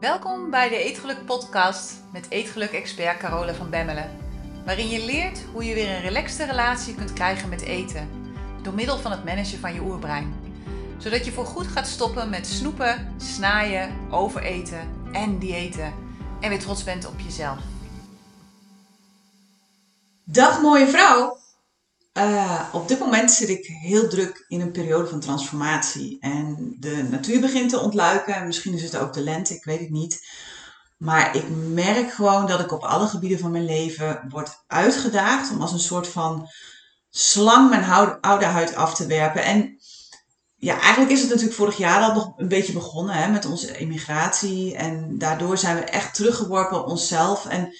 Welkom bij de Eetgeluk Podcast met Eetgeluk-expert Carole van Bemmelen. Waarin je leert hoe je weer een relaxte relatie kunt krijgen met eten. Door middel van het managen van je oerbrein. Zodat je voorgoed gaat stoppen met snoepen, snaaien, overeten en diëten. En weer trots bent op jezelf. Dag mooie vrouw! Uh, op dit moment zit ik heel druk in een periode van transformatie. En de natuur begint te ontluiken. Misschien is het ook de lente, ik weet het niet. Maar ik merk gewoon dat ik op alle gebieden van mijn leven word uitgedaagd om als een soort van slang mijn oude huid af te werpen. En ja, eigenlijk is het natuurlijk vorig jaar al nog een beetje begonnen hè, met onze emigratie. En daardoor zijn we echt teruggeworpen op onszelf. En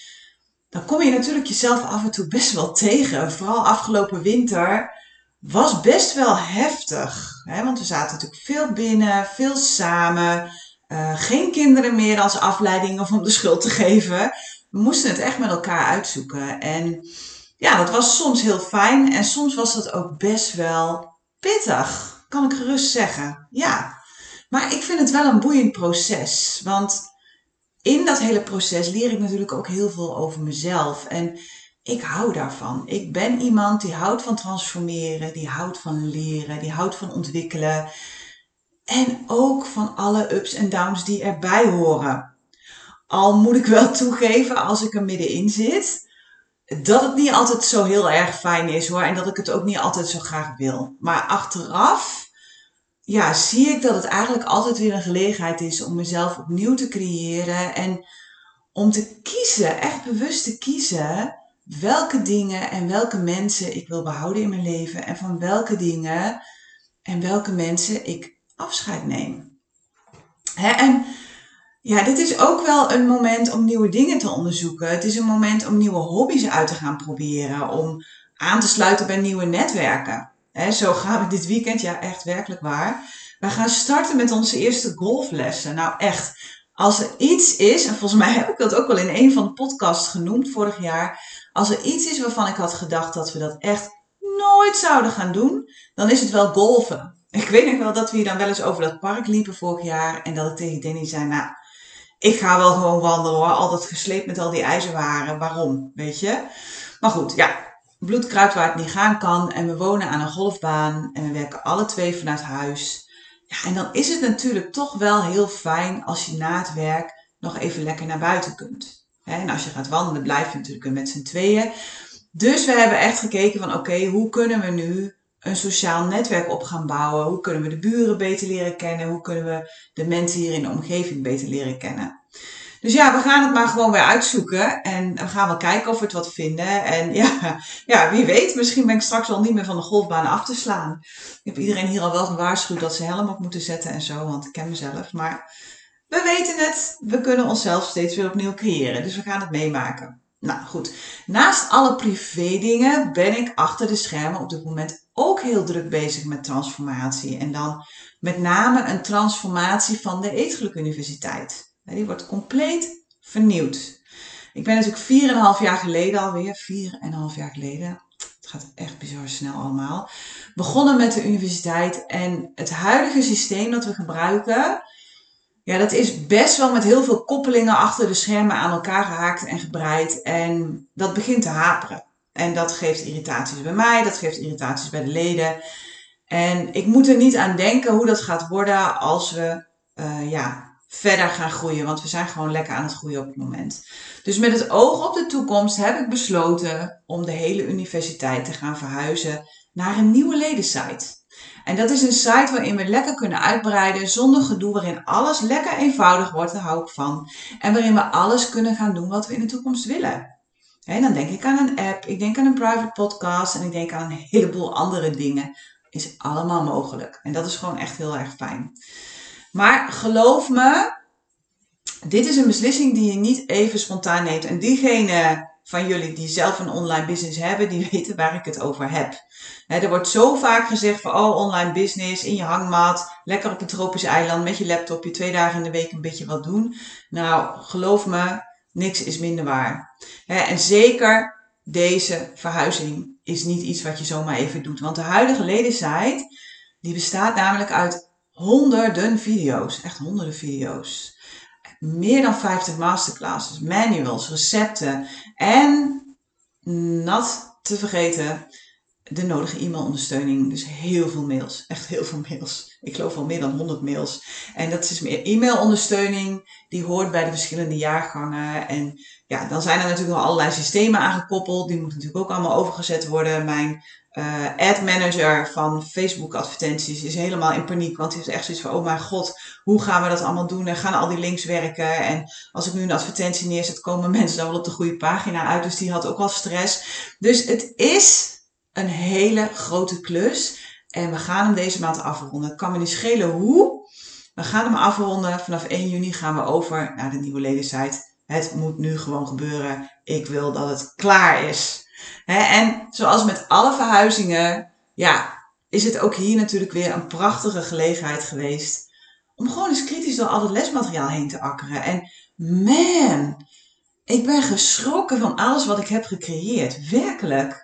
dan kom je natuurlijk jezelf af en toe best wel tegen. Vooral afgelopen winter was best wel heftig. Hè? Want we zaten natuurlijk veel binnen, veel samen. Uh, geen kinderen meer als afleiding of om de schuld te geven. We moesten het echt met elkaar uitzoeken. En ja, dat was soms heel fijn en soms was dat ook best wel pittig. Kan ik gerust zeggen. Ja. Maar ik vind het wel een boeiend proces. Want in dat hele proces leer ik natuurlijk ook heel veel over mezelf. En ik hou daarvan. Ik ben iemand die houdt van transformeren, die houdt van leren, die houdt van ontwikkelen. En ook van alle ups en downs die erbij horen. Al moet ik wel toegeven, als ik er middenin zit, dat het niet altijd zo heel erg fijn is hoor. En dat ik het ook niet altijd zo graag wil. Maar achteraf ja, zie ik dat het eigenlijk altijd weer een gelegenheid is om mezelf opnieuw te creëren en om te kiezen, echt bewust te kiezen, welke dingen en welke mensen ik wil behouden in mijn leven en van welke dingen en welke mensen ik afscheid neem. Hè? En ja, dit is ook wel een moment om nieuwe dingen te onderzoeken. Het is een moment om nieuwe hobby's uit te gaan proberen, om aan te sluiten bij nieuwe netwerken zo gaan we dit weekend, ja echt werkelijk waar. We gaan starten met onze eerste golflessen. Nou echt, als er iets is, en volgens mij heb ik dat ook wel in een van de podcasts genoemd vorig jaar. Als er iets is waarvan ik had gedacht dat we dat echt nooit zouden gaan doen, dan is het wel golfen. Ik weet nog wel dat we hier dan wel eens over dat park liepen vorig jaar. En dat ik tegen Danny zei, nou, ik ga wel gewoon wandelen hoor. Al dat gesleept met al die ijzerwaren. Waarom? Weet je? Maar goed, ja, bloedkruid waar het niet gaan kan. En we wonen aan een golfbaan en we werken alle twee vanuit huis. Ja, en dan is het natuurlijk toch wel heel fijn als je na het werk nog even lekker naar buiten kunt. En als je gaat wandelen, blijf je natuurlijk met z'n tweeën. Dus we hebben echt gekeken van oké, hoe kunnen we nu een sociaal netwerk op gaan bouwen? Hoe kunnen we de buren beter leren kennen? Hoe kunnen we de mensen hier in de omgeving beter leren kennen? Dus ja, we gaan het maar gewoon weer uitzoeken. En we gaan wel kijken of we het wat vinden. En ja, ja, wie weet, misschien ben ik straks wel niet meer van de golfbaan af te slaan. Ik heb iedereen hier al wel gewaarschuwd dat ze helm op moeten zetten en zo, want ik ken mezelf. Maar we weten het, we kunnen onszelf steeds weer opnieuw creëren. Dus we gaan het meemaken. Nou goed, naast alle privé dingen ben ik achter de schermen op dit moment ook heel druk bezig met transformatie. En dan met name een transformatie van de Eetgeluk Universiteit. Die wordt compleet vernieuwd. Ik ben natuurlijk 4,5 jaar geleden alweer, 4,5 jaar geleden, het gaat echt bizar snel allemaal, begonnen met de universiteit. En het huidige systeem dat we gebruiken, ja, dat is best wel met heel veel koppelingen achter de schermen aan elkaar gehaakt en gebreid. En dat begint te haperen. En dat geeft irritaties bij mij, dat geeft irritaties bij de leden. En ik moet er niet aan denken hoe dat gaat worden als we uh, ja, verder gaan groeien. Want we zijn gewoon lekker aan het groeien op het moment. Dus met het oog op de toekomst heb ik besloten om de hele universiteit te gaan verhuizen naar een nieuwe ledensite. En dat is een site waarin we lekker kunnen uitbreiden zonder gedoe, waarin alles lekker eenvoudig wordt, daar hou ik van. En waarin we alles kunnen gaan doen wat we in de toekomst willen. En dan denk ik aan een app, ik denk aan een private podcast en ik denk aan een heleboel andere dingen. Is allemaal mogelijk. En dat is gewoon echt heel erg fijn. Maar geloof me, dit is een beslissing die je niet even spontaan neemt. En diegene van jullie die zelf een online business hebben, die weten waar ik het over heb. er wordt zo vaak gezegd van, oh, online business, in je hangmat, lekker op een tropisch eiland met je laptopje, twee dagen in de week een beetje wat doen. Nou, geloof me, niks is minder waar. en zeker deze verhuizing is niet iets wat je zomaar even doet. Want de huidige ledensite, die bestaat namelijk uit honderden video's. Echt honderden video's. meer dan 50 masterclasses, manuals, recepten en nat te vergeten de nodige e-mailondersteuning. Dus heel veel mails. Echt heel veel mails. Ik geloof al meer dan 100 mails. En dat is meer e-mailondersteuning. Die hoort bij de verschillende jaargangen. En ja, dan zijn er natuurlijk nog allerlei systemen aangekoppeld. Die moeten natuurlijk ook allemaal overgezet worden. Mijn uh, ad manager van Facebook advertenties is helemaal in paniek. Want die is echt zoiets van, oh mijn god, hoe gaan we dat allemaal doen? En gaan al die links werken? En als ik nu een advertentie neerzet, komen mensen dan wel op de goede pagina uit. Dus die had ook wel stress. Dus het is een hele grote klus. En we gaan hem deze maand afronden. Het kan me niet schelen hoe. We gaan hem afronden. Vanaf 1 juni gaan we over naar de nieuwe ledensite. Het moet nu gewoon gebeuren. Ik wil dat het klaar is. en zoals met alle verhuizingen, ja, is het ook hier natuurlijk weer een prachtige gelegenheid geweest. Om gewoon eens kritisch door al het lesmateriaal heen te akkeren. En man, ik ben geschrokken van alles wat ik heb gecreëerd. Werkelijk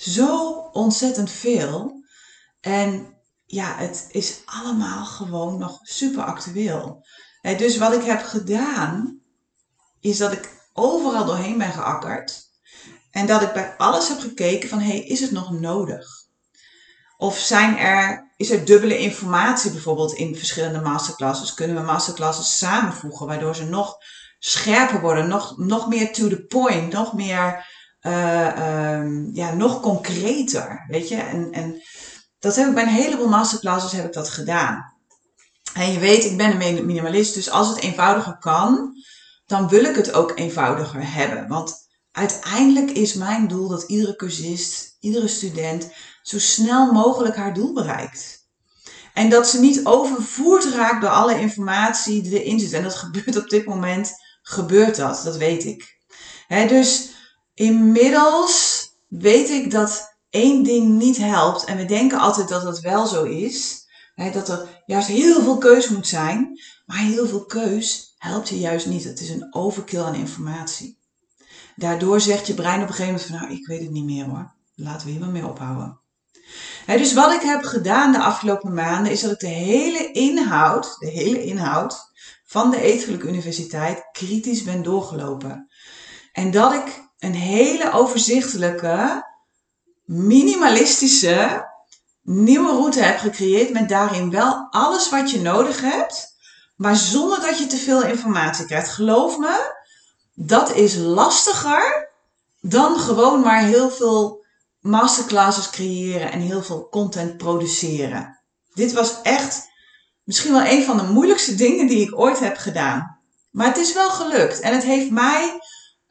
zo ontzettend veel. En ja, het is allemaal gewoon nog super actueel. dus wat ik heb gedaan, is dat ik overal doorheen ben geakkerd. En dat ik bij alles heb gekeken van, hey, is het nog nodig? Of zijn er, is er dubbele informatie bijvoorbeeld in verschillende masterclasses? Kunnen we masterclasses samenvoegen, waardoor ze nog scherper worden, nog, nog meer to the point, nog meer uh, ja, nog concreter. Weet je? En, en dat heb ik bij een heleboel masterclasses heb ik dat gedaan. En je weet, ik ben een minimalist, dus als het eenvoudiger kan, dan wil ik het ook eenvoudiger hebben. Want uiteindelijk is mijn doel dat iedere cursist, iedere student zo snel mogelijk haar doel bereikt. En dat ze niet overvoerd raakt door alle informatie die erin zit. En dat gebeurt op dit moment, gebeurt dat, dat weet ik. dus Inmiddels weet ik dat één ding niet helpt. En we denken altijd dat dat wel zo is. Hè, dat er juist heel veel keus moet zijn. Maar heel veel keus helpt je juist niet. Het is een overkill aan informatie. Daardoor zegt je brein op een gegeven moment van nou, ik weet het niet meer hoor. Laten we hier maar mee ophouden. dus wat ik heb gedaan de afgelopen maanden is dat ik de hele inhoud, de hele inhoud van de Eetgeluk Universiteit kritisch ben doorgelopen. En dat ik een hele overzichtelijke, minimalistische nieuwe route heb gecreëerd met daarin wel alles wat je nodig hebt, maar zonder dat je te veel informatie krijgt. Geloof me, dat is lastiger dan gewoon maar heel veel masterclasses creëren en heel veel content produceren. Dit was echt misschien wel een van de moeilijkste dingen die ik ooit heb gedaan. Maar het is wel gelukt en het heeft mij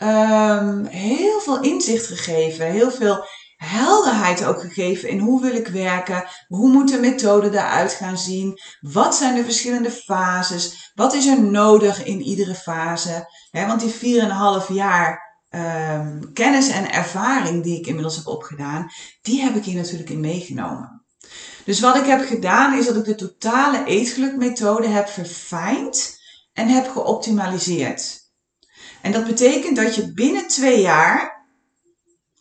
um, heel veel inzicht gegeven, heel veel helderheid ook gegeven in hoe wil ik werken, hoe moet de methode eruit gaan zien, wat zijn de verschillende fases, wat is er nodig in iedere fase. Want die 4,5 jaar um, kennis en ervaring die ik inmiddels heb opgedaan, die heb ik hier natuurlijk in meegenomen. Dus wat ik heb gedaan is dat ik de totale eetgelukmethode heb verfijnd en heb geoptimaliseerd. En dat betekent dat je binnen twee jaar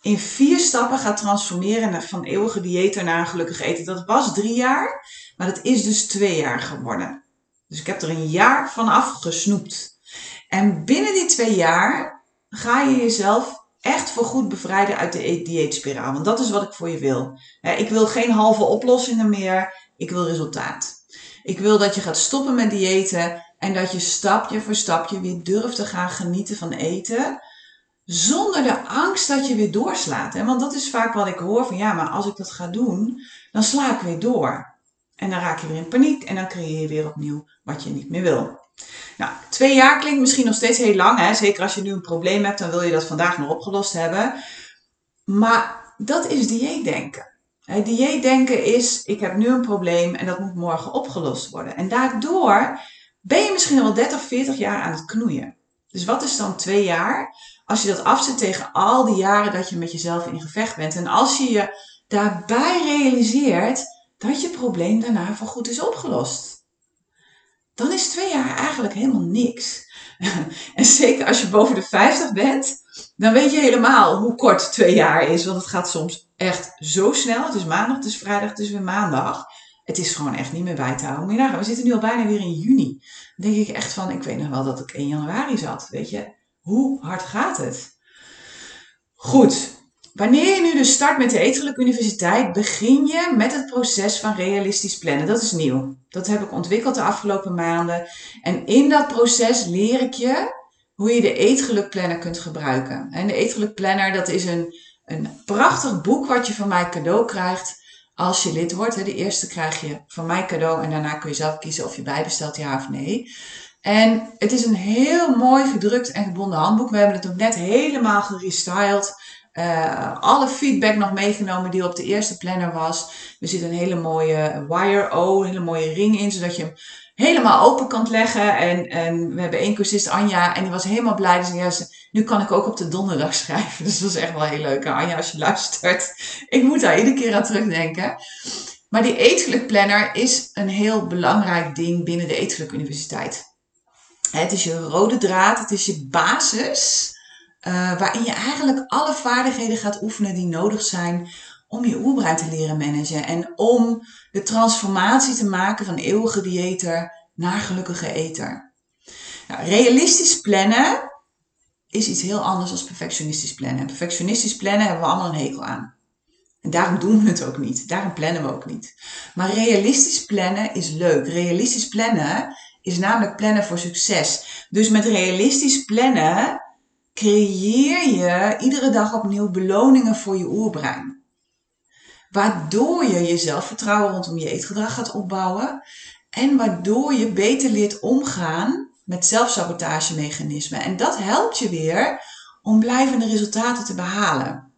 in vier stappen gaat transformeren van eeuwige dieet naar een gelukkig eten. Dat was drie jaar, maar dat is dus twee jaar geworden. Dus ik heb er een jaar van afgesnoept. En binnen die twee jaar ga je jezelf echt voor goed bevrijden uit de dieetspiraal. Want dat is wat ik voor je wil. Ik wil geen halve oplossingen meer. Ik wil resultaat. Ik wil dat je gaat stoppen met diëten en dat je stapje voor stapje weer durft te gaan genieten van eten. Zonder de angst dat je weer doorslaat. Hè? Want dat is vaak wat ik hoor van ja, maar als ik dat ga doen, dan sla ik weer door. En dan raak je weer in paniek en dan creëer je weer opnieuw wat je niet meer wil. Nou, twee jaar klinkt misschien nog steeds heel lang. Hè? Zeker als je nu een probleem hebt, dan wil je dat vandaag nog opgelost hebben. Maar dat is dieetdenken. Dieetdenken is, ik heb nu een probleem en dat moet morgen opgelost worden. En daardoor ben je misschien al 30, 40 jaar aan het knoeien. Dus wat is dan twee jaar? Als je dat afzet tegen al die jaren dat je met jezelf in gevecht bent. En als je je daarbij realiseert dat je probleem daarna voorgoed is opgelost. Dan is twee jaar eigenlijk helemaal niks. En zeker als je boven de 50 bent, dan weet je helemaal hoe kort twee jaar is. Want het gaat soms echt zo snel. Het is maandag, het is vrijdag, het is weer maandag. Het is gewoon echt niet meer bij te houden. We zitten nu al bijna weer in juni. Dan denk ik echt van, ik weet nog wel dat ik 1 januari zat. Weet je, hoe hard gaat het? Goed, wanneer je nu dus start met de Eetgeluk Universiteit, begin je met het proces van realistisch plannen. Dat is nieuw. Dat heb ik ontwikkeld de afgelopen maanden. En in dat proces leer ik je hoe je de Eetgeluk Planner kunt gebruiken. En de Eetgeluk Planner, dat is een, een prachtig boek wat je van mij cadeau krijgt als je lid wordt. De eerste krijg je van mij cadeau en daarna kun je zelf kiezen of je bijbestelt ja of nee. En het is een heel mooi gedrukt en gebonden handboek. We hebben het ook net helemaal gerestyled. Uh, alle feedback nog meegenomen die op de eerste planner was. Er zit een hele mooie wire O, een hele mooie ring in, zodat je hem helemaal open kan leggen. En, en we hebben één cursist, Anja, en die was helemaal blij. Dus ja, nu kan ik ook op de donderdag schrijven. Dus dat is echt wel heel leuk. Anja, als je luistert, ik moet daar iedere keer aan terugdenken. Maar die eetgeluk planner is een heel belangrijk ding binnen de eetgeluk universiteit. Het is je rode draad, het is je basis, uh, waarin je eigenlijk alle vaardigheden gaat oefenen die nodig zijn om je oerbrein te leren managen en om de transformatie te maken van eeuwige dieeter naar gelukkige eter. Nou, realistisch plannen is iets heel anders dan perfectionistisch plannen. Perfectionistisch plannen hebben we allemaal een hekel aan. En daarom doen we het ook niet. Daarom plannen we ook niet. Maar realistisch plannen is leuk. Realistisch plannen is namelijk plannen voor succes. Dus met realistisch plannen creëer je iedere dag opnieuw beloningen voor je oerbrein. Waardoor je je zelfvertrouwen rondom je eetgedrag gaat opbouwen. En waardoor je beter leert omgaan met zelfsabotagemechanismen. En dat helpt je weer om blijvende resultaten te behalen.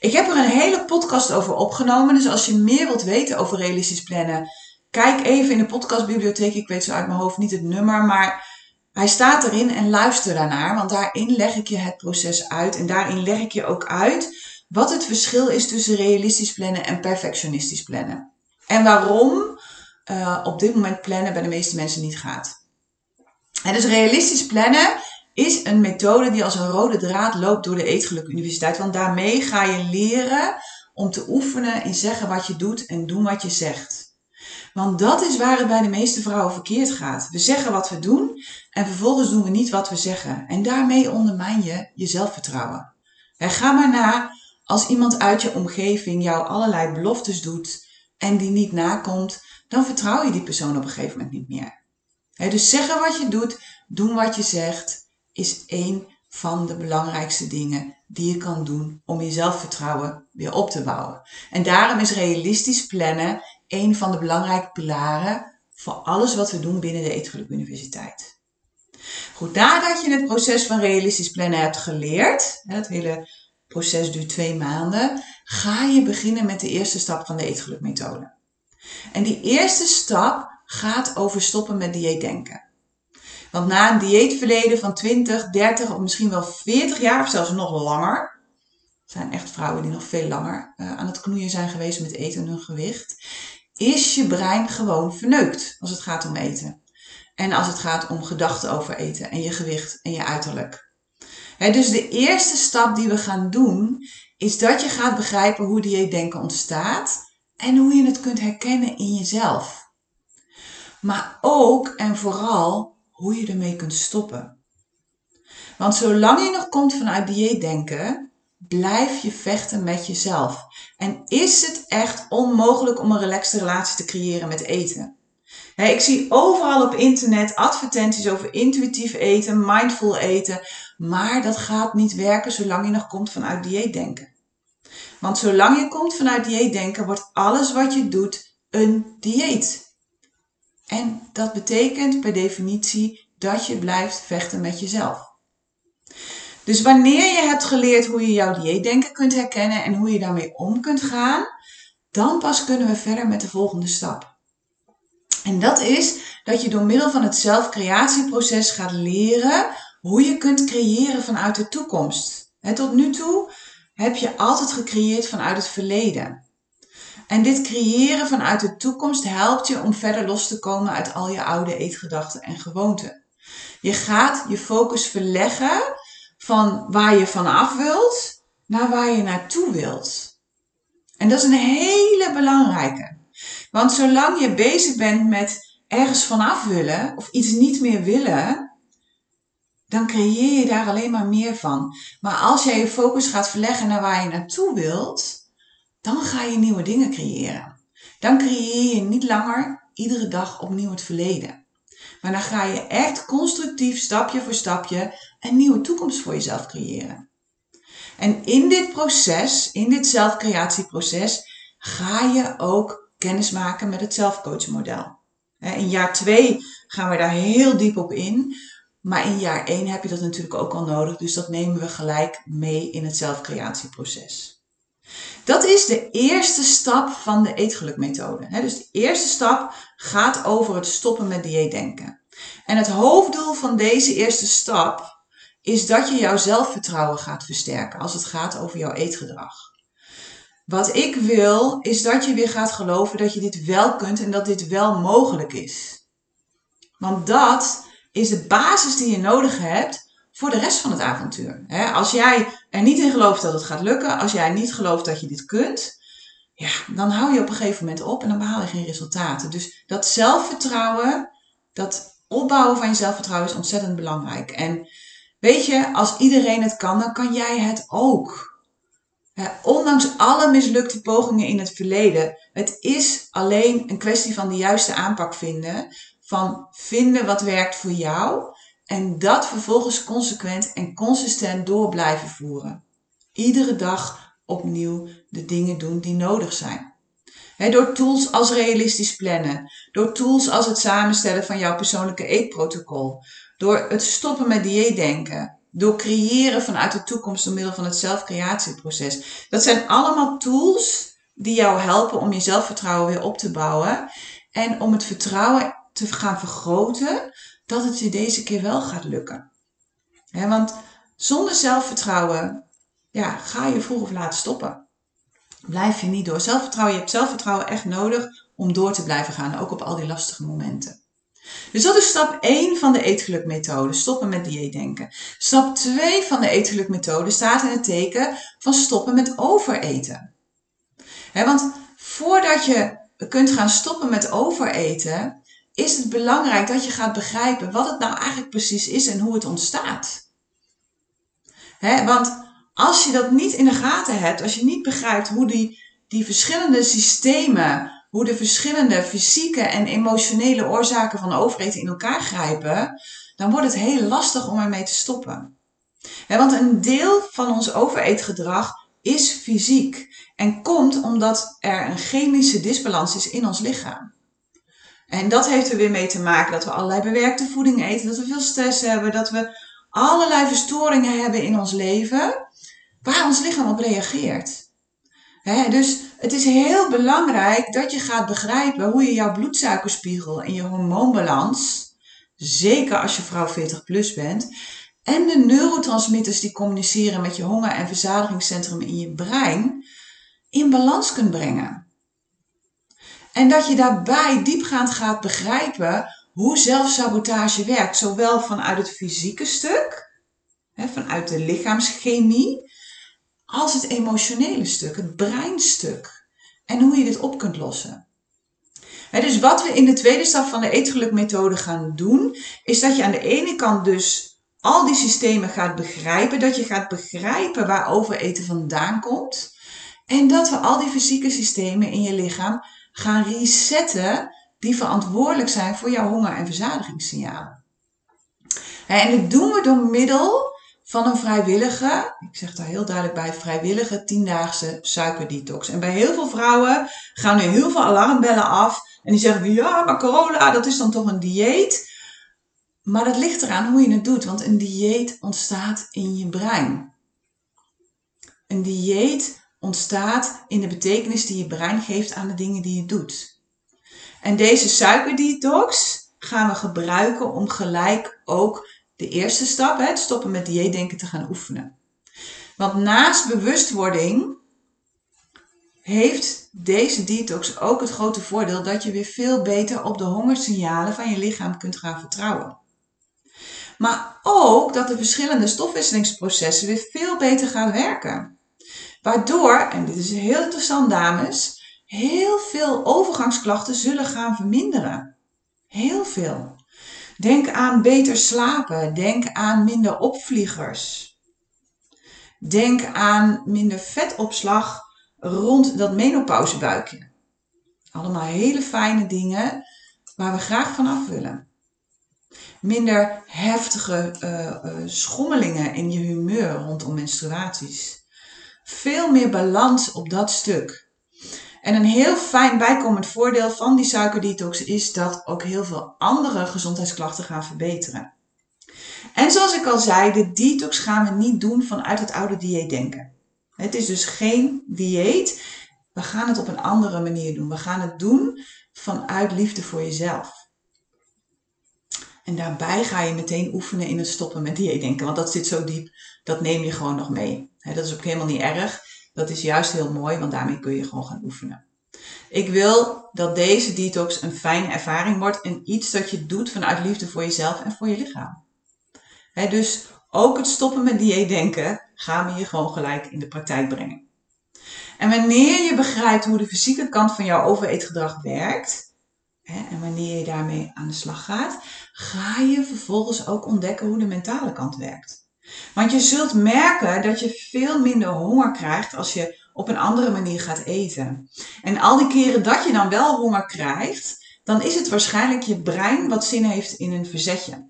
Ik heb er een hele podcast over opgenomen. Dus als je meer wilt weten over realistisch plannen, kijk even in de podcastbibliotheek. Ik weet zo uit mijn hoofd niet het nummer, maar hij staat erin en luister daarnaar. Want daarin leg ik je het proces uit. En daarin leg ik je ook uit wat het verschil is tussen realistisch plannen en perfectionistisch plannen. En waarom uh, op dit moment plannen bij de meeste mensen niet gaat. En dus realistisch plannen is een methode die als een rode draad loopt door de Eetgeluk Universiteit. Want daarmee ga je leren om te oefenen in zeggen wat je doet en doen wat je zegt. Want dat is waar het bij de meeste vrouwen verkeerd gaat. We zeggen wat we doen en vervolgens doen we niet wat we zeggen. En daarmee ondermijn je je zelfvertrouwen. En ga maar na als iemand uit je omgeving jou allerlei beloftes doet en die niet nakomt, dan vertrouw je die persoon op een gegeven moment niet meer. dus zeggen wat je doet, doen wat je zegt, is één van de belangrijkste dingen die je kan doen om je zelfvertrouwen weer op te bouwen. En daarom is realistisch plannen een van de belangrijke pilaren voor alles wat we doen binnen de Eetgeluk Universiteit. Goed, nadat je het proces van realistisch plannen hebt geleerd, het hele proces duurt twee maanden, ga je beginnen met de eerste stap van de eetgelukmethode. En die eerste stap gaat over stoppen met dieetdenken. Want na een dieetverleden van 20, 30 of misschien wel 40 jaar of zelfs nog langer, er zijn echt vrouwen die nog veel langer uh, aan het knoeien zijn geweest met eten en hun gewicht, is je brein gewoon verneukt als het gaat om eten. En als het gaat om gedachten over eten en je gewicht en je uiterlijk dus de eerste stap die we gaan doen, is dat je gaat begrijpen hoe dieetdenken ontstaat en hoe je het kunt herkennen in jezelf. Maar ook en vooral hoe je ermee kunt stoppen. Want zolang je nog komt vanuit dieetdenken, blijf je vechten met jezelf. En is het echt onmogelijk om een relaxte relatie te creëren met eten? Ik zie overal op internet advertenties over intuïtief eten, mindful eten. Maar dat gaat niet werken zolang je nog komt vanuit dieetdenken. Want zolang je komt vanuit dieetdenken, wordt alles wat je doet een dieet. En dat betekent per definitie dat je blijft vechten met jezelf. Dus wanneer je hebt geleerd hoe je jouw dieetdenken kunt herkennen en hoe je daarmee om kunt gaan, dan pas kunnen we verder met de volgende stap. En dat is dat je door middel van het zelfcreatieproces gaat leren hoe je kunt creëren vanuit de toekomst. tot nu toe heb je altijd gecreëerd vanuit het verleden. En dit creëren vanuit de toekomst helpt je om verder los te komen uit al je oude eetgedachten en gewoonten. Je gaat je focus verleggen van waar je vanaf wilt naar waar je naartoe wilt. En dat is een hele belangrijke. Want zolang je bezig bent met ergens vanaf willen of iets niet meer willen, dan creëer je daar alleen maar meer van. Maar als jij je focus gaat verleggen naar waar je naartoe wilt, dan ga je nieuwe dingen creëren. Dan creëer je niet langer iedere dag opnieuw het verleden. Maar dan ga je echt constructief stapje voor stapje een nieuwe toekomst voor jezelf creëren. En in dit proces, in dit zelfcreatieproces, ga je ook kennis maken met het zelfcoachmodel. In jaar 2 gaan we daar heel diep op in. Maar in jaar 1 heb je dat natuurlijk ook al nodig. Dus dat nemen we gelijk mee in het zelfcreatieproces. Dat is de eerste stap van de eetgelukmethode. Dus de eerste stap gaat over het stoppen met dieetdenken. En het hoofddoel van deze eerste stap is dat je jouw zelfvertrouwen gaat versterken als het gaat over jouw eetgedrag. Wat ik wil, is dat je weer gaat geloven dat je dit wel kunt en dat dit wel mogelijk is. Want dat is de basis die je nodig hebt voor de rest van het avontuur. Als jij er niet in gelooft dat het gaat lukken, als jij niet gelooft dat je dit kunt, ja, dan hou je op een gegeven moment op en dan behaal je geen resultaten. Dus dat zelfvertrouwen, dat opbouwen van je zelfvertrouwen is ontzettend belangrijk. En weet je, als iedereen het kan, dan kan jij het ook. Ondanks alle mislukte pogingen in het verleden, het is alleen een kwestie van de juiste aanpak vinden. Van vinden wat werkt voor jou en dat vervolgens consequent en consistent door blijven voeren. Iedere dag opnieuw de dingen doen die nodig zijn. door tools als realistisch plannen, door tools als het samenstellen van jouw persoonlijke eetprotocol, door het stoppen met dieetdenken, door creëren vanuit de toekomst door middel van het zelfcreatieproces. Dat zijn allemaal tools die jou helpen om je zelfvertrouwen weer op te bouwen en om het vertrouwen te gaan vergroten dat het je deze keer wel gaat lukken. want zonder zelfvertrouwen ja, ga je vroeg of laat stoppen. Blijf je niet door. Zelfvertrouwen, je hebt zelfvertrouwen echt nodig om door te blijven gaan, ook op al die lastige momenten. Dus dat is stap 1 van de eetgelukmethode, stoppen met dieetdenken. Stap 2 van de eetgelukmethode staat in het teken van stoppen met overeten. want voordat je kunt gaan stoppen met overeten, is het belangrijk dat je gaat begrijpen wat het nou eigenlijk precies is en hoe het ontstaat. want als je dat niet in de gaten hebt, als je niet begrijpt hoe die, die verschillende systemen, hoe de verschillende fysieke en emotionele oorzaken van overeten in elkaar grijpen, dan wordt het heel lastig om ermee te stoppen. want een deel van ons overeetgedrag is fysiek en komt omdat er een chemische disbalans is in ons lichaam. En dat heeft er weer mee te maken dat we allerlei bewerkte voeding eten, dat we veel stress hebben, dat we allerlei verstoringen hebben in ons leven waar ons lichaam op reageert. dus het is heel belangrijk dat je gaat begrijpen hoe je jouw bloedsuikerspiegel en je hormoonbalans, zeker als je vrouw 40 plus bent, en de neurotransmitters die communiceren met je honger- en verzadigingscentrum in je brein, in balans kunt brengen. En dat je daarbij diepgaand gaat begrijpen hoe zelfsabotage werkt. Zowel vanuit het fysieke stuk, vanuit de lichaamschemie, als het emotionele stuk, het breinstuk. En hoe je dit op kunt lossen. dus wat we in de tweede stap van de eetgelukmethode gaan doen, is dat je aan de ene kant dus al die systemen gaat begrijpen, dat je gaat begrijpen waar overeten vandaan komt. En dat we al die fysieke systemen in je lichaam gaan resetten die verantwoordelijk zijn voor jouw honger- en verzadigingssignalen. En dat doen we door middel van een vrijwillige, ik zeg daar heel duidelijk bij, vrijwillige tiendaagse suikerdetox. En bij heel veel vrouwen gaan nu heel veel alarmbellen af en die zeggen, ja, maar corona, dat is dan toch een dieet. Maar dat ligt eraan hoe je het doet, want een dieet ontstaat in je brein. Een dieet ontstaat in de betekenis die je brein geeft aan de dingen die je doet. En deze suikerdetox gaan we gebruiken om gelijk ook de eerste stap, het stoppen met dieetdenken, te gaan oefenen. Want naast bewustwording heeft deze detox ook het grote voordeel dat je weer veel beter op de hongersignalen van je lichaam kunt gaan vertrouwen. Maar ook dat de verschillende stofwisselingsprocessen weer veel beter gaan werken. Waardoor, en dit is heel interessant dames, heel veel overgangsklachten zullen gaan verminderen. Heel veel. Denk aan beter slapen. Denk aan minder opvliegers. Denk aan minder vetopslag rond dat menopauzebuikje. Allemaal hele fijne dingen waar we graag van af willen. Minder heftige uh, schommelingen in je humeur rondom menstruaties. Veel meer balans op dat stuk. En een heel fijn bijkomend voordeel van die suikerdetox is dat ook heel veel andere gezondheidsklachten gaan verbeteren. En zoals ik al zei, de detox gaan we niet doen vanuit het oude dieetdenken. Het is dus geen dieet. We gaan het op een andere manier doen. We gaan het doen vanuit liefde voor jezelf. En daarbij ga je meteen oefenen in het stoppen met dieetdenken. Want dat zit zo diep, dat neem je gewoon nog mee. dat is ook helemaal niet erg. Dat is juist heel mooi, want daarmee kun je gewoon gaan oefenen. Ik wil dat deze detox een fijne ervaring wordt en iets dat je doet vanuit liefde voor jezelf en voor je lichaam dus ook het stoppen met dieetdenken gaan we hier gewoon gelijk in de praktijk brengen. En wanneer je begrijpt hoe de fysieke kant van jouw overeetgedrag werkt, en wanneer je daarmee aan de slag gaat, ga je vervolgens ook ontdekken hoe de mentale kant werkt. Want je zult merken dat je veel minder honger krijgt als je op een andere manier gaat eten. En al die keren dat je dan wel honger krijgt, dan is het waarschijnlijk je brein wat zin heeft in een verzetje.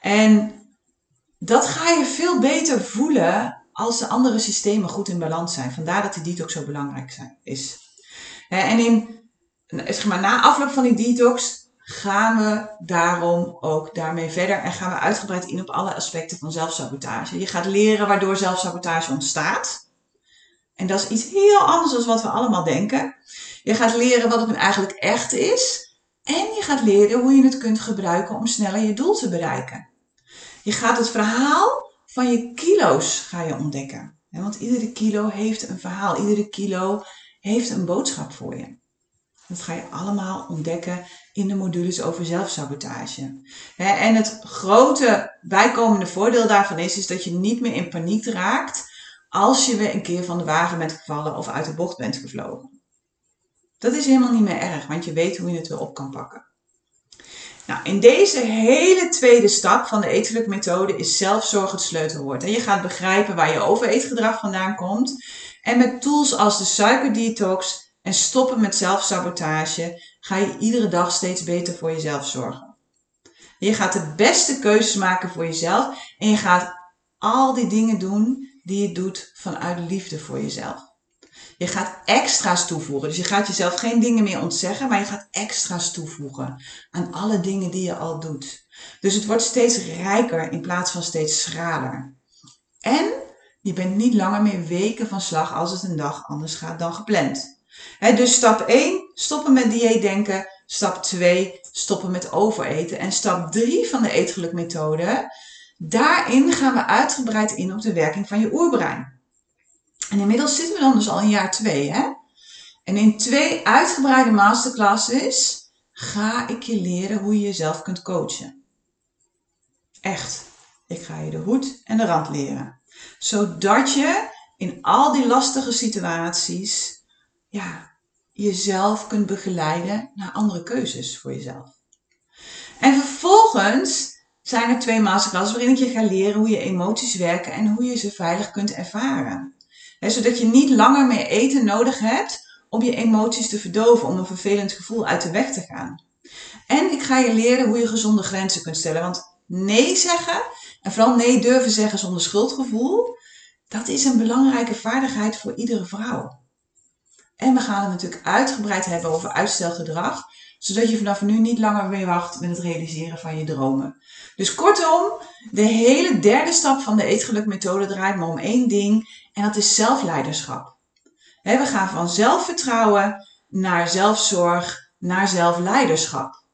En dat ga je veel beter voelen als de andere systemen goed in balans zijn. Vandaar dat die detox zo belangrijk zijn, is. En in, zeg maar, na afloop van die detox gaan we daarom ook daarmee verder en gaan we uitgebreid in op alle aspecten van zelfsabotage. Je gaat leren waardoor zelfsabotage ontstaat. En dat is iets heel anders dan wat we allemaal denken. Je gaat leren wat het nu eigenlijk echt is. En je gaat leren hoe je het kunt gebruiken om sneller je doel te bereiken. Je gaat het verhaal van je kilo's ga je ontdekken. Want iedere kilo heeft een verhaal. Iedere kilo heeft een boodschap voor je. Dat ga je allemaal ontdekken in de modules over zelfsabotage. En het grote bijkomende voordeel daarvan is, is dat je niet meer in paniek raakt als je weer een keer van de wagen bent gevallen of uit de bocht bent gevlogen. Dat is helemaal niet meer erg, want je weet hoe je het weer op kan pakken. Nou, in deze hele tweede stap van de etelijk methode is zelfzorg het sleutelwoord. En je gaat begrijpen waar je overeetgedrag vandaan komt. En met tools als de suikerdetox en stoppen met zelfsabotage ga je iedere dag steeds beter voor jezelf zorgen. Je gaat de beste keuzes maken voor jezelf en je gaat al die dingen doen die je doet vanuit liefde voor jezelf. Je gaat extra's toevoegen. Dus je gaat jezelf geen dingen meer ontzeggen, maar je gaat extra's toevoegen aan alle dingen die je al doet. Dus het wordt steeds rijker in plaats van steeds schraler. En je bent niet langer meer weken van slag als het een dag anders gaat dan gepland. Dus stap 1, stoppen met dieetdenken. Stap 2, stoppen met overeten. En stap 3 van de eetgeluk methode, daarin gaan we uitgebreid in op de werking van je oerbrein. En inmiddels zitten we dan dus al in jaar twee. Hè? En in twee uitgebreide masterclasses ga ik je leren hoe je jezelf kunt coachen. Echt. Ik ga je de hoed en de rand leren. Zodat je in al die lastige situaties ja, jezelf kunt begeleiden naar andere keuzes voor jezelf. En vervolgens zijn er twee masterclasses waarin ik je ga leren hoe je emoties werken en hoe je ze veilig kunt ervaren zodat je niet langer meer eten nodig hebt om je emoties te verdoven, om een vervelend gevoel uit de weg te gaan. En ik ga je leren hoe je gezonde grenzen kunt stellen. Want nee zeggen, en vooral nee durven zeggen zonder schuldgevoel, dat is een belangrijke vaardigheid voor iedere vrouw. En we gaan het natuurlijk uitgebreid hebben over uitstelgedrag, zodat je vanaf nu niet langer meer wacht met het realiseren van je dromen. Dus kortom, de hele derde stap van de eetgelukmethode draait maar om één ding en dat is zelfleiderschap. We gaan van zelfvertrouwen naar zelfzorg, naar zelfleiderschap.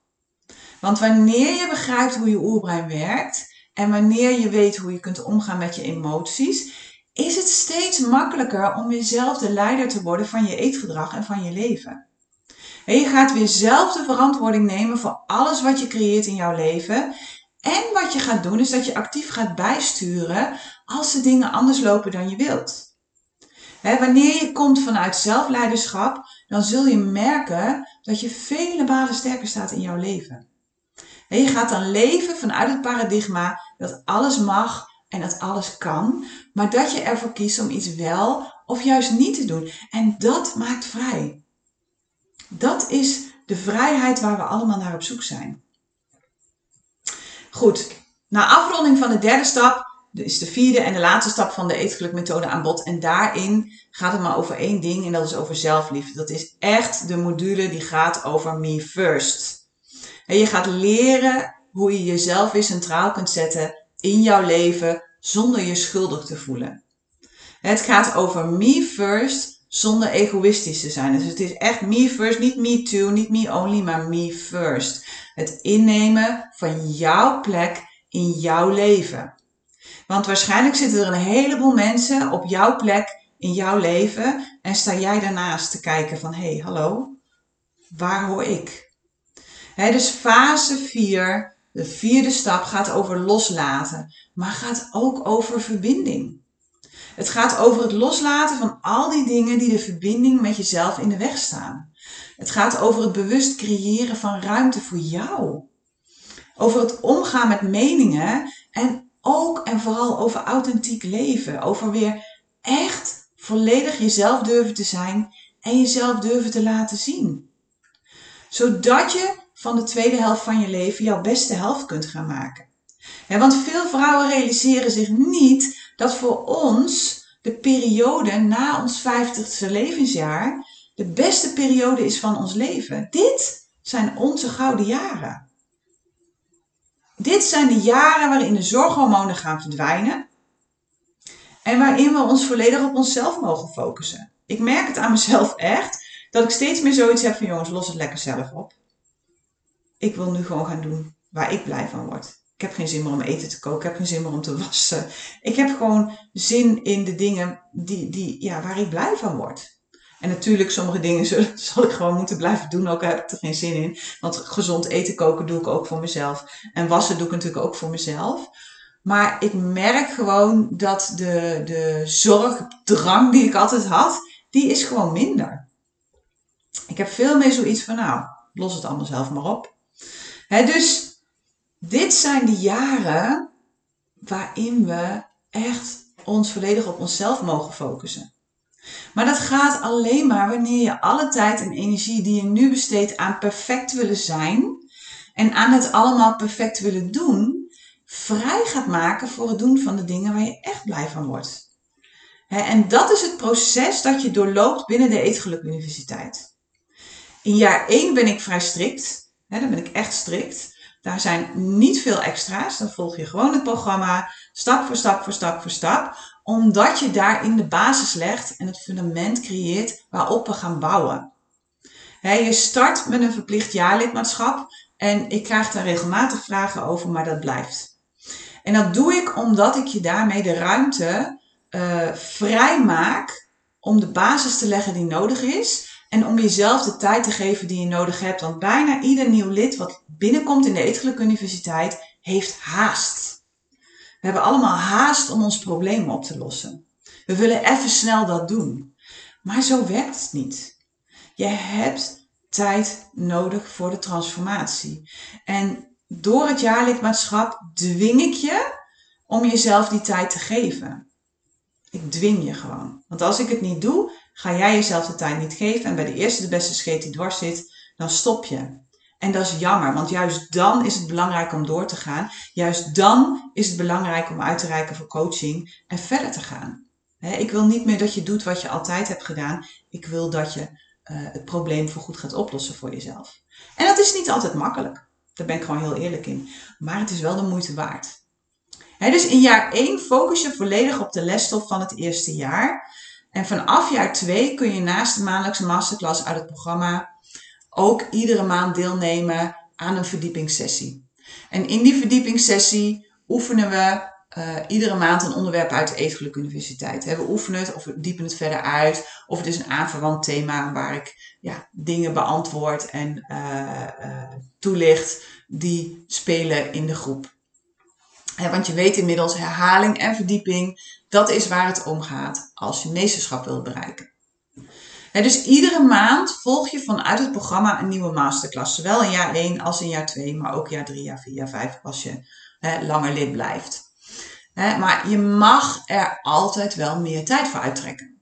Want wanneer je begrijpt hoe je oerbrein werkt en wanneer je weet hoe je kunt omgaan met je emoties, is het steeds makkelijker om jezelf de leider te worden van je eetgedrag en van je leven. En je gaat weer zelf de verantwoording nemen voor alles wat je creëert in jouw leven. En wat je gaat doen is dat je actief gaat bijsturen als de dingen anders lopen dan je wilt. wanneer je komt vanuit zelfleiderschap, dan zul je merken dat je vele malen sterker staat in jouw leven. En je gaat dan leven vanuit het paradigma dat alles mag en dat alles kan, maar dat je ervoor kiest om iets wel of juist niet te doen. En dat maakt vrij. Dat is de vrijheid waar we allemaal naar op zoek zijn. Goed, na afronding van de derde stap is de vierde en de laatste stap van de eetgelukmethode aan bod. En daarin gaat het maar over één ding en dat is over zelfliefde. Dat is echt de module die gaat over me first. En je gaat leren hoe je jezelf weer centraal kunt zetten in jouw leven zonder je schuldig te voelen. Het gaat over me first zonder egoïstisch te zijn. Dus het is echt me first, niet me too, niet me only, maar me first. Het innemen van jouw plek in jouw leven. Want waarschijnlijk zitten er een heleboel mensen op jouw plek in jouw leven en sta jij daarnaast te kijken van hé, hey, hallo, waar hoor ik? dus fase 4, de vierde stap, gaat over loslaten, maar gaat ook over verbinding. Het gaat over het loslaten van al die dingen die de verbinding met jezelf in de weg staan. Het gaat over het bewust creëren van ruimte voor jou. Over het omgaan met meningen en ook en vooral over authentiek leven. Over weer echt volledig jezelf durven te zijn en jezelf durven te laten zien. Zodat je van de tweede helft van je leven jouw beste helft kunt gaan maken. want veel vrouwen realiseren zich niet dat voor ons de periode na ons 50ste levensjaar de beste periode is van ons leven. Dit zijn onze gouden jaren. Dit zijn de jaren waarin de zorghormonen gaan verdwijnen en waarin we ons volledig op onszelf mogen focussen. Ik merk het aan mezelf echt dat ik steeds meer zoiets heb van jongens, los het lekker zelf op. Ik wil nu gewoon gaan doen waar ik blij van word. Ik heb geen zin meer om eten te koken. Ik heb geen zin meer om te wassen. Ik heb gewoon zin in de dingen die, die, ja, waar ik blij van word. En natuurlijk, sommige dingen zal ik gewoon moeten blijven doen, ook heb ik er geen zin in. Want gezond eten koken doe ik ook voor mezelf. En wassen doe ik natuurlijk ook voor mezelf. Maar ik merk gewoon dat de, de zorgdrang die ik altijd had, die is gewoon minder. Ik heb veel meer zoiets van, nou, los het allemaal zelf maar op. Dus dit zijn de jaren waarin we echt ons volledig op onszelf mogen focussen. Maar dat gaat alleen maar wanneer je alle tijd en energie die je nu besteedt aan perfect willen zijn en aan het allemaal perfect willen doen, vrij gaat maken voor het doen van de dingen waar je echt blij van wordt. En dat is het proces dat je doorloopt binnen de Eetgeluk Universiteit. In jaar 1 ben ik vrij strikt. Dan ben ik echt strikt. Daar zijn niet veel extra's. Dan volg je gewoon het programma, stap voor stap voor stap voor stap. Omdat je daarin de basis legt en het fundament creëert waarop we gaan bouwen. je start met een verplicht jaarlidmaatschap. En ik krijg daar regelmatig vragen over, maar dat blijft. En dat doe ik omdat ik je daarmee de ruimte uh, vrij maak om de basis te leggen die nodig is. En om jezelf de tijd te geven die je nodig hebt. Want bijna ieder nieuw lid wat binnenkomt in de Eetgeluk Universiteit heeft haast. We hebben allemaal haast om ons probleem op te lossen. We willen even snel dat doen. Maar zo werkt het niet. Je hebt tijd nodig voor de transformatie. En door het jaarlidmaatschap dwing ik je om jezelf die tijd te geven. Ik dwing je gewoon. Want als ik het niet doe, Ga jij jezelf de tijd niet geven en bij de eerste de beste scheet die dwars zit, dan stop je. En dat is jammer, want juist dan is het belangrijk om door te gaan. Juist dan is het belangrijk om uit te reiken voor coaching en verder te gaan. ik wil niet meer dat je doet wat je altijd hebt gedaan. Ik wil dat je uh, het probleem voorgoed gaat oplossen voor jezelf. En dat is niet altijd makkelijk. Daar ben ik gewoon heel eerlijk in. Maar het is wel de moeite waard. dus in jaar 1 focus je volledig op de lesstof van het eerste jaar. En vanaf jaar 2 kun je naast de maandelijkse masterclass uit het programma ook iedere maand deelnemen aan een verdiepingssessie. En in die verdiepingssessie oefenen we uh, iedere maand een onderwerp uit de Eetgeluk Universiteit. We oefenen het of we diepen het verder uit. Of het is een aanverwant thema waar ik ja, dingen beantwoord en uh, uh, toelicht die spelen in de groep. Want je weet inmiddels, herhaling en verdieping, dat is waar het om gaat als je meesterschap wilt bereiken. dus iedere maand volg je vanuit het programma een nieuwe masterclass. Zowel in jaar 1 als in jaar 2, maar ook jaar 3, jaar 4, jaar 5 als je langer lid blijft. maar je mag er altijd wel meer tijd voor uittrekken.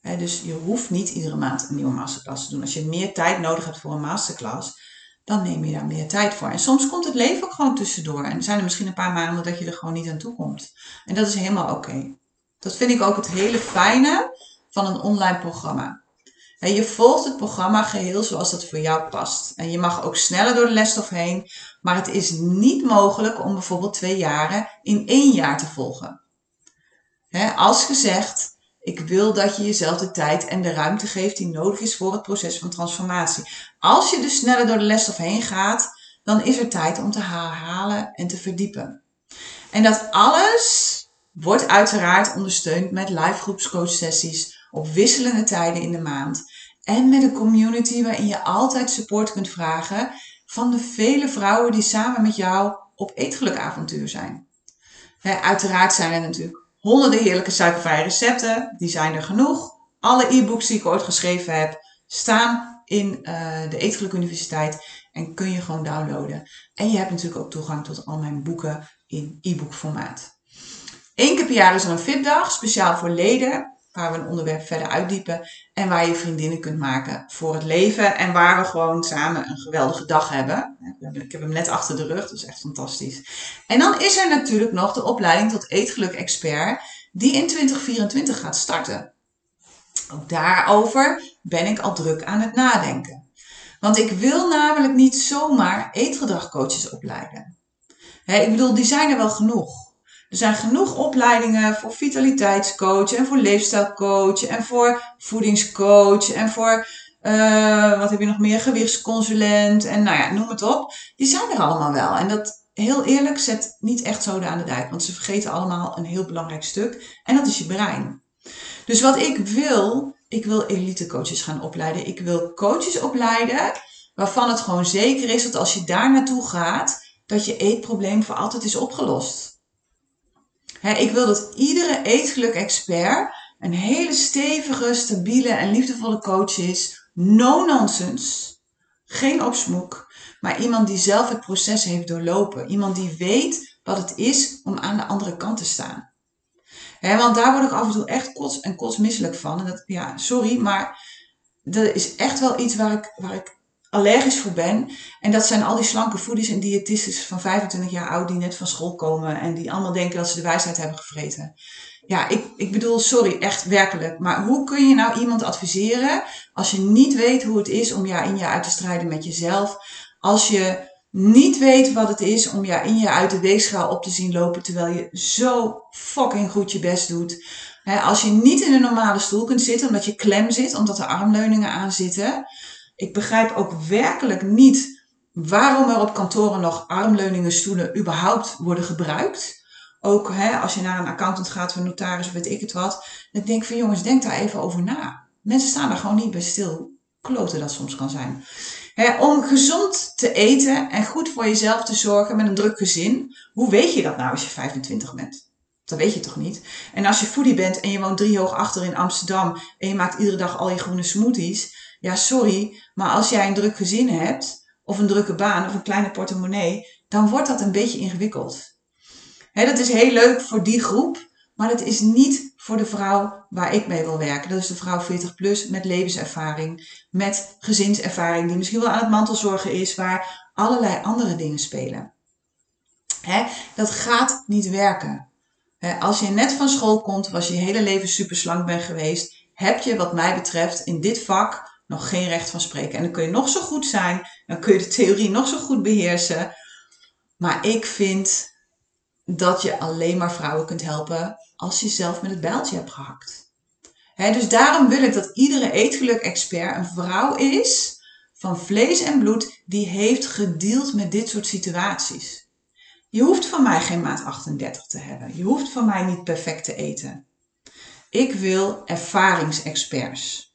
dus je hoeft niet iedere maand een nieuwe masterclass te doen. Als je meer tijd nodig hebt voor een masterclass, dan neem je daar meer tijd voor. En soms komt het leven ook gewoon tussendoor. En zijn er misschien een paar maanden dat je er gewoon niet aan toe komt. En dat is helemaal oké. Dat vind ik ook het hele fijne van een online programma. En je volgt het programma geheel zoals dat voor jou past. En je mag ook sneller door de lesstof heen. Maar het is niet mogelijk om bijvoorbeeld twee jaren in één jaar te volgen. als gezegd, ik wil dat je jezelf de tijd en de ruimte geeft die nodig is voor het proces van transformatie. Als je dus sneller door de lesstof heen gaat, dan is er tijd om te herhalen en te verdiepen. En dat alles wordt uiteraard ondersteund met live groepscoach sessies op wisselende tijden in de maand. En met een community waarin je altijd support kunt vragen van de vele vrouwen die samen met jou op eetgelukavontuur zijn. uiteraard zijn er natuurlijk honderden heerlijke suikervrije recepten. Die zijn er genoeg. Alle e-books die ik ooit geschreven heb staan in uh, de Eetgeluk Universiteit en kun je gewoon downloaden. En je hebt natuurlijk ook toegang tot al mijn boeken in e-book formaat. Eén keer per jaar is er een VIP-dag, speciaal voor leden, waar we een onderwerp verder uitdiepen en waar je vriendinnen kunt maken voor het leven en waar we gewoon samen een geweldige dag hebben. Ik heb hem net achter de rug, dat is echt fantastisch. En dan is er natuurlijk nog de opleiding tot eetgeluk-expert, die in 2024 gaat starten. Ook daarover ben ik al druk aan het nadenken. Want ik wil namelijk niet zomaar eetgedragcoaches opleiden. ik bedoel, die zijn er wel genoeg. Er zijn genoeg opleidingen voor vitaliteitscoach en voor leefstijlcoach en voor voedingscoach en voor, uh, wat heb je nog meer, gewichtsconsulent en nou ja, noem het op. Die zijn er allemaal wel. En dat, heel eerlijk, zet niet echt zoden aan de dijk, want ze vergeten allemaal een heel belangrijk stuk en dat is je brein. Dus wat ik wil, ik wil elite coaches gaan opleiden. Ik wil coaches opleiden waarvan het gewoon zeker is dat als je daar naartoe gaat, dat je eetprobleem voor altijd is opgelost ik wil dat iedere eetgeluk-expert een hele stevige, stabiele en liefdevolle coach is. No nonsense. Geen opsmoek. Maar iemand die zelf het proces heeft doorlopen. Iemand die weet wat het is om aan de andere kant te staan. want daar word ik af en toe echt kots en kotsmisselijk van. En dat, ja, sorry, maar dat is echt wel iets waar ik, waar ik allergisch voor ben. En dat zijn al die slanke voedies en diëtistes van 25 jaar oud die net van school komen en die allemaal denken dat ze de wijsheid hebben gevreten. Ja, ik, ik bedoel, sorry, echt werkelijk. Maar hoe kun je nou iemand adviseren als je niet weet hoe het is om jaar in jaar uit te strijden met jezelf? Als je niet weet wat het is om jaar in jaar uit de weegschaal op te zien lopen terwijl je zo fucking goed je best doet. als je niet in een normale stoel kunt zitten omdat je klem zit, omdat er armleuningen aan zitten ik begrijp ook werkelijk niet waarom er op kantoren nog armleuningen stoelen überhaupt worden gebruikt. Ook hè, als je naar een accountant gaat, een notaris of weet ik het wat. Dan denk ik van jongens, denk daar even over na. Mensen staan daar gewoon niet bij stil. Kloten dat soms kan zijn. om gezond te eten en goed voor jezelf te zorgen met een druk gezin. Hoe weet je dat nou als je 25 bent? Dat weet je toch niet? En als je foodie bent en je woont drie hoog achter in Amsterdam en je maakt iedere dag al je groene smoothies, ja, sorry, maar als jij een druk gezin hebt, of een drukke baan, of een kleine portemonnee, dan wordt dat een beetje ingewikkeld. Dat is heel leuk voor die groep, maar dat is niet voor de vrouw waar ik mee wil werken. Dat is de vrouw 40 plus met levenservaring, met gezinservaring, die misschien wel aan het mantelzorgen is, waar allerlei andere dingen spelen. Dat gaat niet werken. Als je net van school komt, was je je hele leven super slank bent geweest, heb je wat mij betreft in dit vak nog geen recht van spreken. En dan kun je nog zo goed zijn, dan kun je de theorie nog zo goed beheersen. Maar ik vind dat je alleen maar vrouwen kunt helpen als je zelf met het bijltje hebt gehakt. dus daarom wil ik dat iedere eetgeluk-expert een vrouw is van vlees en bloed die heeft gedeeld met dit soort situaties. Je hoeft van mij geen maat 38 te hebben. Je hoeft van mij niet perfect te eten. Ik wil ervaringsexperts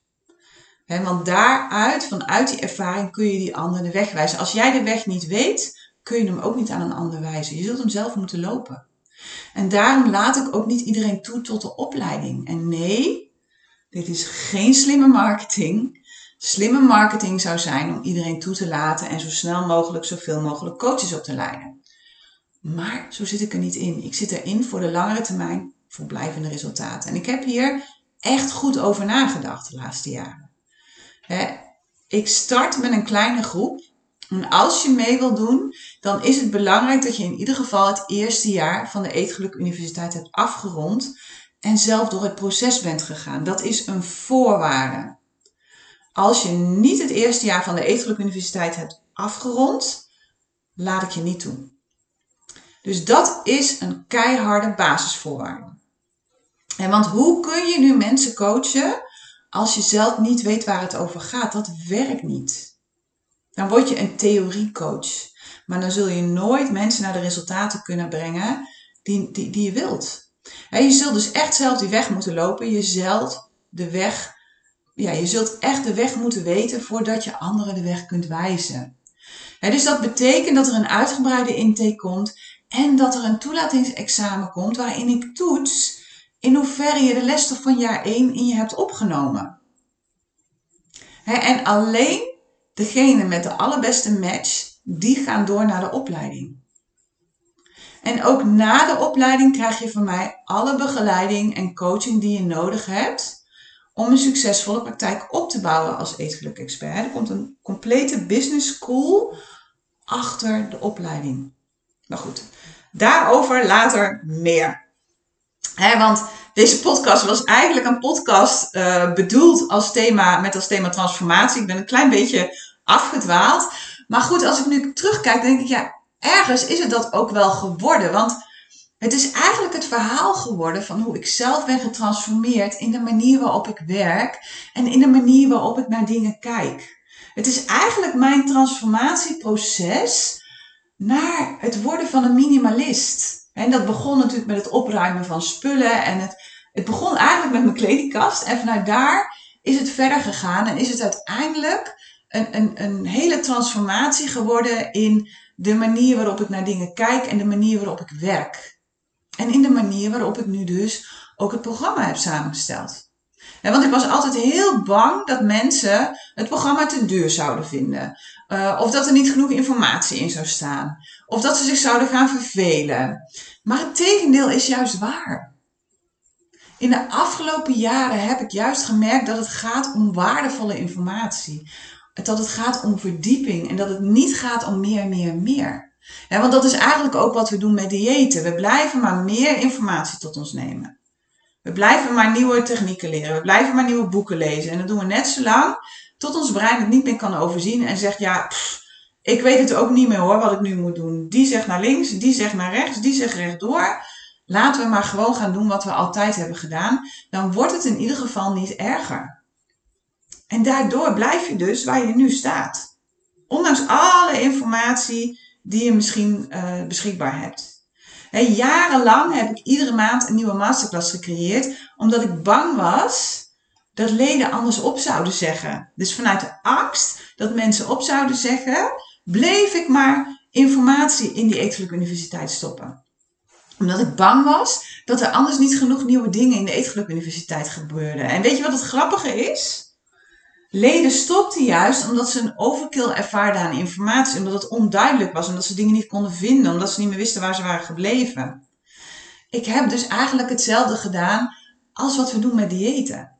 want daaruit, vanuit die ervaring, kun je die ander de weg wijzen. Als jij de weg niet weet, kun je hem ook niet aan een ander wijzen. Je zult hem zelf moeten lopen. En daarom laat ik ook niet iedereen toe tot de opleiding. En nee, dit is geen slimme marketing. Slimme marketing zou zijn om iedereen toe te laten en zo snel mogelijk zoveel mogelijk coaches op te leiden. Maar zo zit ik er niet in. Ik zit erin voor de langere termijn, voor blijvende resultaten. En ik heb hier echt goed over nagedacht de laatste jaren. Ik start met een kleine groep. En als je mee wil doen, dan is het belangrijk dat je in ieder geval het eerste jaar van de Eetgeluk Universiteit hebt afgerond en zelf door het proces bent gegaan. Dat is een voorwaarde. Als je niet het eerste jaar van de Eetgeluk Universiteit hebt afgerond, laat ik je niet toe. Dus dat is een keiharde basisvoorwaarde. En want hoe kun je nu mensen coachen als je zelf niet weet waar het over gaat? Dat werkt niet. Dan word je een theoriecoach. Maar dan zul je nooit mensen naar de resultaten kunnen brengen die, die, die je wilt. je zult dus echt zelf die weg moeten lopen. Je zult de weg, ja, je zult echt de weg moeten weten voordat je anderen de weg kunt wijzen. dus dat betekent dat er een uitgebreide intake komt en dat er een toelatingsexamen komt waarin ik toets in hoeverre je de lesstof van jaar 1 in je hebt opgenomen. en alleen degene met de allerbeste match, die gaan door naar de opleiding. En ook na de opleiding krijg je van mij alle begeleiding en coaching die je nodig hebt om een succesvolle praktijk op te bouwen als eetgeluk-expert. Er komt een complete business school achter de opleiding. Maar goed, daarover later meer. Want deze podcast was eigenlijk een podcast uh, bedoeld als thema, met als thema transformatie. Ik ben een klein beetje afgedwaald. Maar goed, als ik nu terugkijk, denk ik, ja, ergens is het dat ook wel geworden. Want het is eigenlijk het verhaal geworden van hoe ik zelf ben getransformeerd in de manier waarop ik werk en in de manier waarop ik naar dingen kijk. Het is eigenlijk mijn transformatieproces naar het worden van een minimalist. En dat begon natuurlijk met het opruimen van spullen. En het, het begon eigenlijk met mijn kledingkast. En vanuit daar is het verder gegaan. En is het uiteindelijk een, een, een hele transformatie geworden in de manier waarop ik naar dingen kijk en de manier waarop ik werk. En in de manier waarop ik nu dus ook het programma heb samengesteld. Want ik was altijd heel bang dat mensen het programma te duur zouden vinden. Uh, of dat er niet genoeg informatie in zou staan. Of dat ze zich zouden gaan vervelen. Maar het tegendeel is juist waar. In de afgelopen jaren heb ik juist gemerkt dat het gaat om waardevolle informatie. Dat het gaat om verdieping en dat het niet gaat om meer, meer, meer. Want dat is eigenlijk ook wat we doen met diëten. We blijven maar meer informatie tot ons nemen. We blijven maar nieuwe technieken leren. We blijven maar nieuwe boeken lezen. En dat doen we net zo lang tot ons brein het niet meer kan overzien en zegt, ja, ik weet het ook niet meer hoor, wat ik nu moet doen. Die zegt naar links, die zegt naar rechts, die zegt rechtdoor. Laten we maar gewoon gaan doen wat we altijd hebben gedaan. Dan wordt het in ieder geval niet erger. En daardoor blijf je dus waar je nu staat. Ondanks alle informatie die je misschien uh, beschikbaar hebt. Jarenlang heb ik iedere maand een nieuwe masterclass gecreëerd, omdat ik bang was dat leden anders op zouden zeggen. Dus vanuit de angst dat mensen op zouden zeggen, bleef ik maar informatie in die Eetgeluk Universiteit stoppen. Omdat ik bang was dat er anders niet genoeg nieuwe dingen in de Eetgeluk Universiteit gebeurden. En weet je wat het grappige is? Leden stopten juist omdat ze een overkill ervaarden aan informatie, omdat het onduidelijk was, omdat ze dingen niet konden vinden, omdat ze niet meer wisten waar ze waren gebleven. Ik heb dus eigenlijk hetzelfde gedaan als wat we doen met diëten.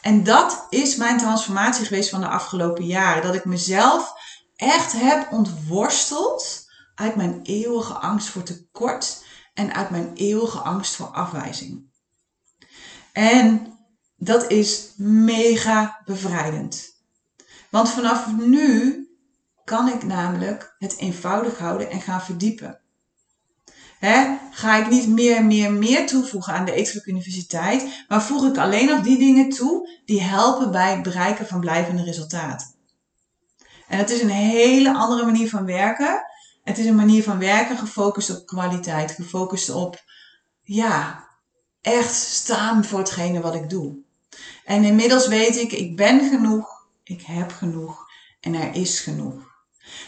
En dat is mijn transformatie geweest van de afgelopen jaren. Dat ik mezelf echt heb ontworsteld uit mijn eeuwige angst voor tekort en uit mijn eeuwige angst voor afwijzing. En dat is mega bevrijdend. Want vanaf nu kan ik namelijk het eenvoudig houden en gaan verdiepen. ga ik niet meer, meer, meer toevoegen aan de Eetgeluk Universiteit, maar voeg ik alleen nog die dingen toe die helpen bij het bereiken van blijvende resultaten. En het is een hele andere manier van werken. Het is een manier van werken gefocust op kwaliteit, gefocust op, ja, echt staan voor hetgene wat ik doe. En inmiddels weet ik, ik ben genoeg, ik heb genoeg en er is genoeg.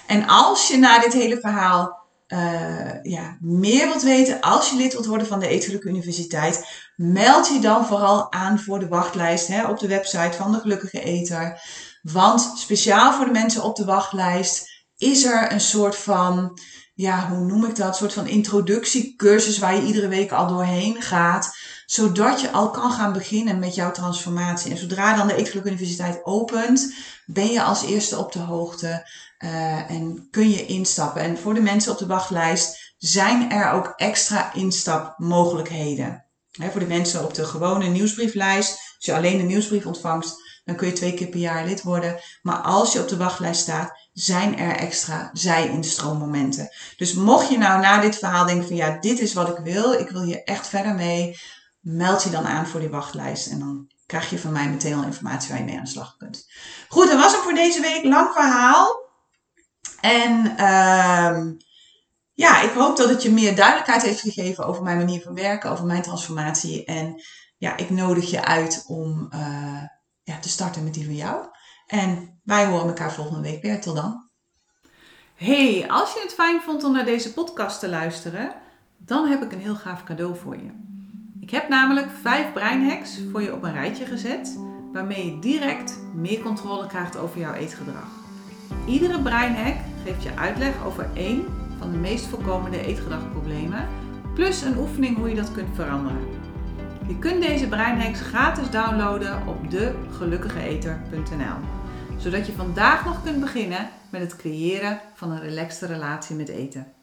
En als je na dit hele verhaal uh, ja, meer wilt weten, als je lid wilt worden van de Eetgelukkige Universiteit, meld je dan vooral aan voor de wachtlijst hè, op de website van de Gelukkige Eter. Want speciaal voor de mensen op de wachtlijst is er een soort van, ja, hoe noem ik dat? Een soort van introductiecursus waar je iedere week al doorheen gaat. Zodat je al kan gaan beginnen met jouw transformatie. En zodra dan de Eetgelukkige Universiteit opent, ben je als eerste op de hoogte. Uh, en kun je instappen. En voor de mensen op de wachtlijst zijn er ook extra instapmogelijkheden. He, voor de mensen op de gewone nieuwsbrieflijst, als je alleen de nieuwsbrief ontvangst, dan kun je twee keer per jaar lid worden. Maar als je op de wachtlijst staat, zijn er extra zij-instroommomenten. Dus mocht je nou na dit verhaal denken van ja, dit is wat ik wil, ik wil hier echt verder mee, meld je dan aan voor die wachtlijst. En dan krijg je van mij meteen al informatie waar je mee aan de slag kunt. Goed, dat was het voor deze week. Lang verhaal. En uh, ja, ik hoop dat het je meer duidelijkheid heeft gegeven over mijn manier van werken, over mijn transformatie. En ja, ik nodig je uit om uh, ja, te starten met die van jou. En wij horen elkaar volgende week weer. Tot dan. Hey, als je het fijn vond om naar deze podcast te luisteren, dan heb ik een heel gaaf cadeau voor je. Ik heb namelijk vijf breinhacks voor je op een rijtje gezet, waarmee je direct meer controle krijgt over jouw eetgedrag. Iedere breinhack geeft je uitleg over één van de meest voorkomende eetgedragproblemen, plus een oefening hoe je dat kunt veranderen. Je kunt deze breinhacks gratis downloaden op degelukkigeeter.nl, zodat je vandaag nog kunt beginnen met het creëren van een relaxte relatie met eten.